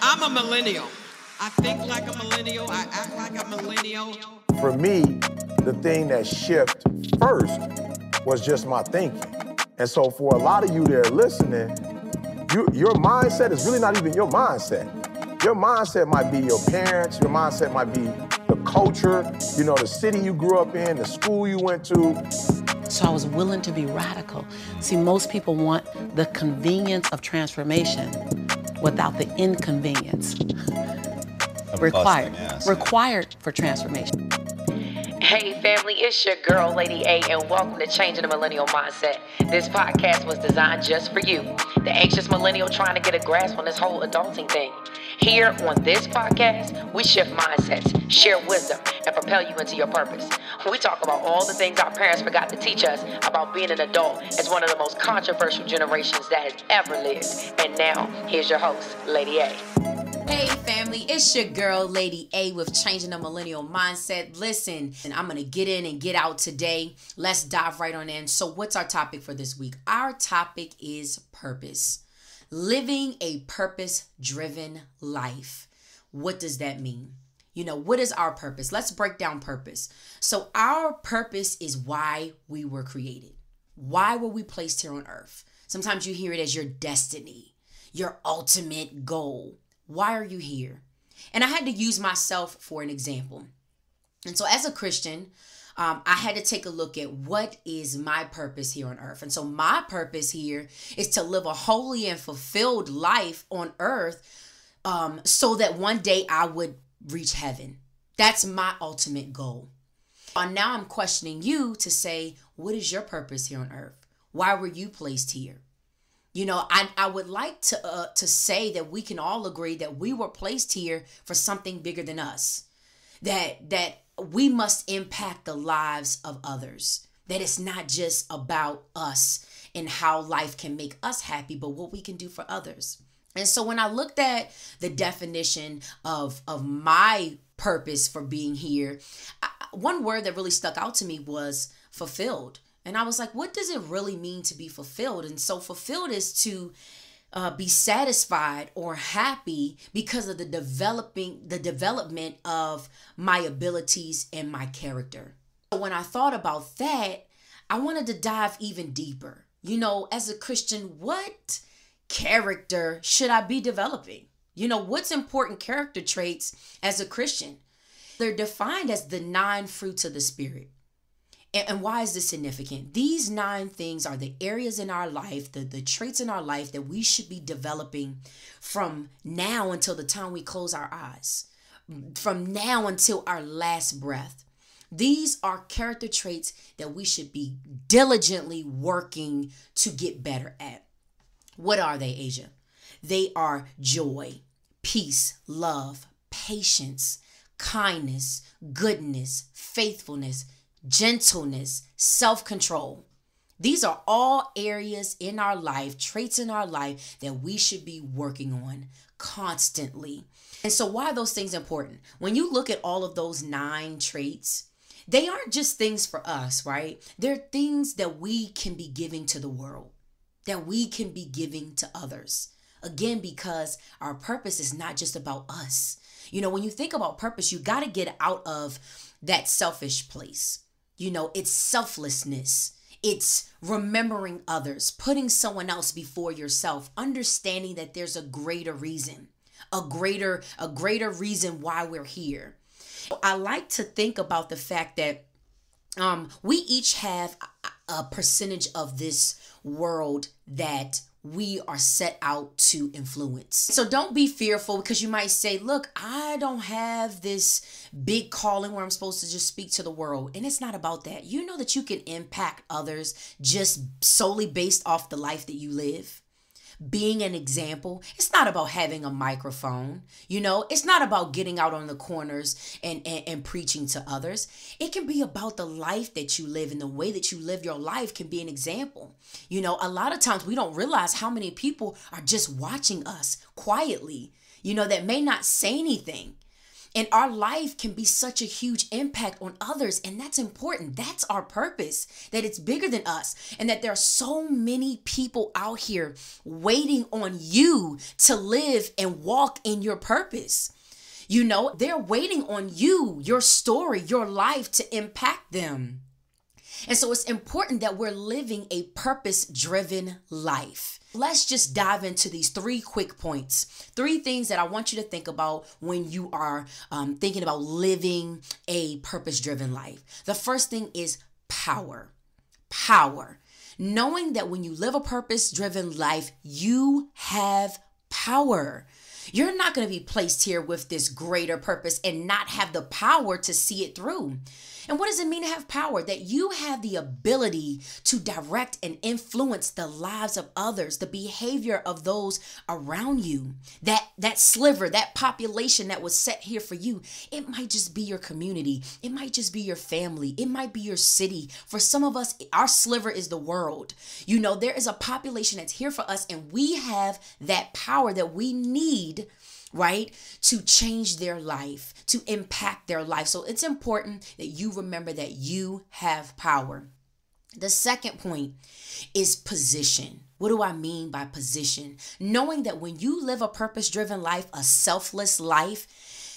I'm a millennial. I think like a millennial. I act like a millennial. For me, the thing that shifted first was just my thinking. And so for a lot of you that are listening, you, your mindset is really not even your mindset. Your mindset might be your parents, your mindset might be the culture, you know, the city you grew up in, the school you went to. So I was willing to be radical. See, most people want the convenience of transformation without the inconvenience required required for transformation. Hey family, it's your girl Lady A and welcome to Changing the Millennial Mindset. This podcast was designed just for you, the anxious millennial trying to get a grasp on this whole adulting thing. Here on this podcast, we shift mindsets, share wisdom, and propel you into your purpose. We talk about all the things our parents forgot to teach us about being an adult as one of the most controversial generations that has ever lived. And now, here's your host, Lady A. Hey family, it's your girl Lady A with Changing the Millennial Mindset. Listen, and I'm gonna get in and get out today. Let's dive right on in. So, what's our topic for this week? Our topic is purpose. Living a purpose driven life. What does that mean? You know, what is our purpose? Let's break down purpose. So, our purpose is why we were created. Why were we placed here on earth? Sometimes you hear it as your destiny, your ultimate goal. Why are you here? And I had to use myself for an example. And so, as a Christian, um, I had to take a look at what is my purpose here on earth. And so, my purpose here is to live a holy and fulfilled life on earth um, so that one day I would reach heaven. That's my ultimate goal. And now I'm questioning you to say, what is your purpose here on earth? Why were you placed here? You know, I, I would like to uh, to say that we can all agree that we were placed here for something bigger than us. That that we must impact the lives of others. That it's not just about us and how life can make us happy, but what we can do for others. And so when I looked at the definition of of my purpose for being here, I, one word that really stuck out to me was fulfilled. And I was like, what does it really mean to be fulfilled? And so fulfilled is to uh, be satisfied or happy because of the developing the development of my abilities and my character. So when I thought about that, I wanted to dive even deeper. You know, as a Christian, what character should I be developing? You know, what's important character traits as a Christian? They're defined as the nine fruits of the Spirit. And, why is this significant? These nine things are the areas in our life, the, the traits in our life that we should be developing from now until the time we close our eyes, from now until our last breath. These are character traits that we should be diligently working to get better at. What are they, Asia? They are joy, peace, love, patience, kindness, goodness, faithfulness, gentleness, self control. These are all areas in our life, traits in our life that we should be working on constantly. And so, why are those things important? When you look at all of those nine traits, they aren't just things for us, right? They're things that we can be giving to the world, that we can be giving to others. Again, because our purpose is not just about us. You know, when you think about purpose, you got to get out of that selfish place. You know, it's selflessness. It's remembering others, putting someone else before yourself, understanding that there's a greater reason, a greater a greater reason why we're here. I like to think about the fact that um, we each have a percentage of this world that we are set out to influence. So don't be fearful because you might say, Look, I don't have this big calling where I'm supposed to just speak to the world. And it's not about that. You know that you can impact others just solely based off the life that you live being an example. It's not about having a microphone, you know, it's not about getting out on the corners and, and, and, preaching to others. It can be about the life that you live and the way that you live your life can be an example. You know, a lot of times we don't realize how many people are just watching us quietly, you know, that may not say anything. And our life can be such a huge impact on others. And that's important. That's our purpose, that it's bigger than us. And that there are so many people out here waiting on you to live and walk in your purpose. You know, they're waiting on you, your story, your life to impact them. And so it's important that we're living a purpose driven life. Let's just dive into these three quick points. Three things that I want you to think about when you are um, thinking about living a purpose driven life. The first thing is power. Power. Knowing that when you live a purpose driven life, you have power. You're not going to be placed here with this greater purpose and not have the power to see it through. And what does it mean to have power? That you have the ability to direct and influence the lives of others, the behavior of those around you. That that sliver, that population that was set here for you, it might just be your community. It might just be your family. It might be your city. For some of us, our sliver is the world. You know, there is a population that's here for us and we have that power that we need right? To change their life, to impact their life. So it's important that you remember that you have power. The second point is position. What do I mean by position? Knowing that when you live a purpose driven life, a selfless life,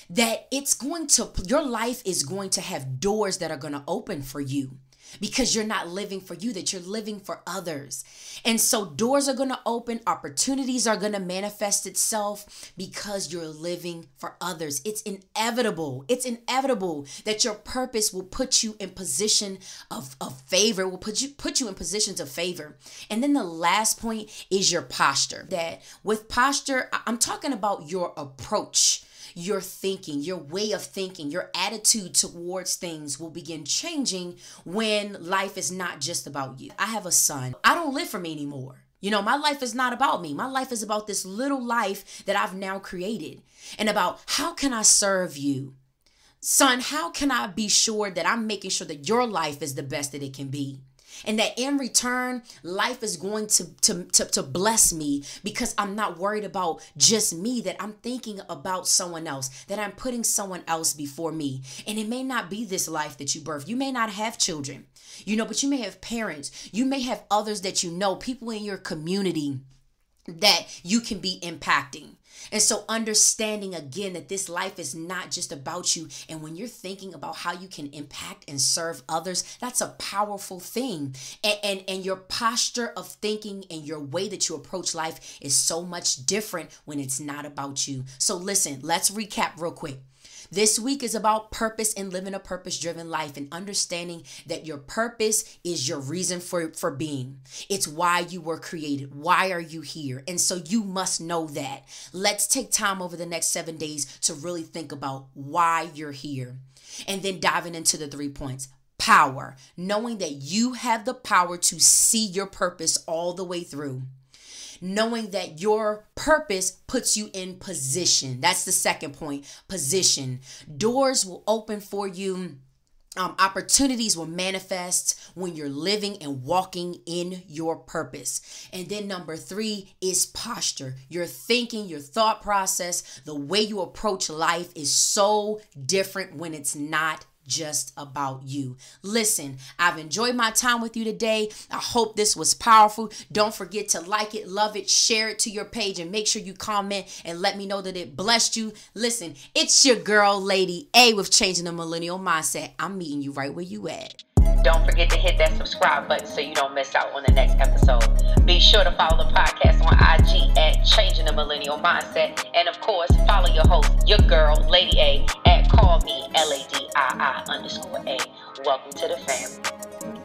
that it's going to, your life is going to have doors that are going to open for you because you're not living for you, that you're living for others. And so doors are going to open, opportunities are going to manifest itself because you're living for others. It's inevitable. It's inevitable that your purpose will put you in position of, of favor, will put you put you in positions of favor. And then the last point is your posture. That with posture, I'm talking about your approach your thinking, your way of thinking, your attitude towards things will begin changing when life is not just about you. I have a son. I don't live for me anymore. You know, my life is not about me. My life is about this little life that I've now created and about how can I serve you? Son, how can I be sure that I'm making sure that your life is the best that it can be? And that in return life is going to, to to to bless me because I'm not worried about just me that I'm thinking about someone else that I'm putting someone else before me. And it may not be this life that you birth you may not have children you know but you may have parents. You may have others that you know people in your community that you can be impacting and so, understanding again that this life is not just about you. And when you're thinking about how you can impact and serve others, that's a powerful thing. And, and, and your posture of thinking and your way that you approach life is so much different when it's not about you. So, listen, let's recap real quick. This week is about purpose and living a purpose driven life and understanding that your purpose is your reason for, for being. It's why you were created. Why are you here? And so you must know that. Let's take time over the next seven days to really think about why you're here. And then diving into the three points power, knowing that you have the power to see your purpose all the way through knowing that your purpose puts you in position. That's the second point position. Doors will open for you. Um, opportunities will manifest when you're living and walking in your purpose. And then number three is posture. Your thinking, your thought process, the way you approach life is so different when it's not just about you. Listen, I've enjoyed my time with you today. I hope this was powerful. Don't forget to like it, love it, share it to your page, and make sure you comment and let me know that it blessed you. Listen, it's your girl, Lady A, with Changing the Millennial Mindset. I'm meeting you right where you at. Don't forget to hit that subscribe button so you don't miss out on the next episode. Be sure to follow the podcast on IG at Changing the Millennial Mindset. And of course, follow your host, your girl, Lady A, at Call Me L A D I I underscore A. Welcome to the family.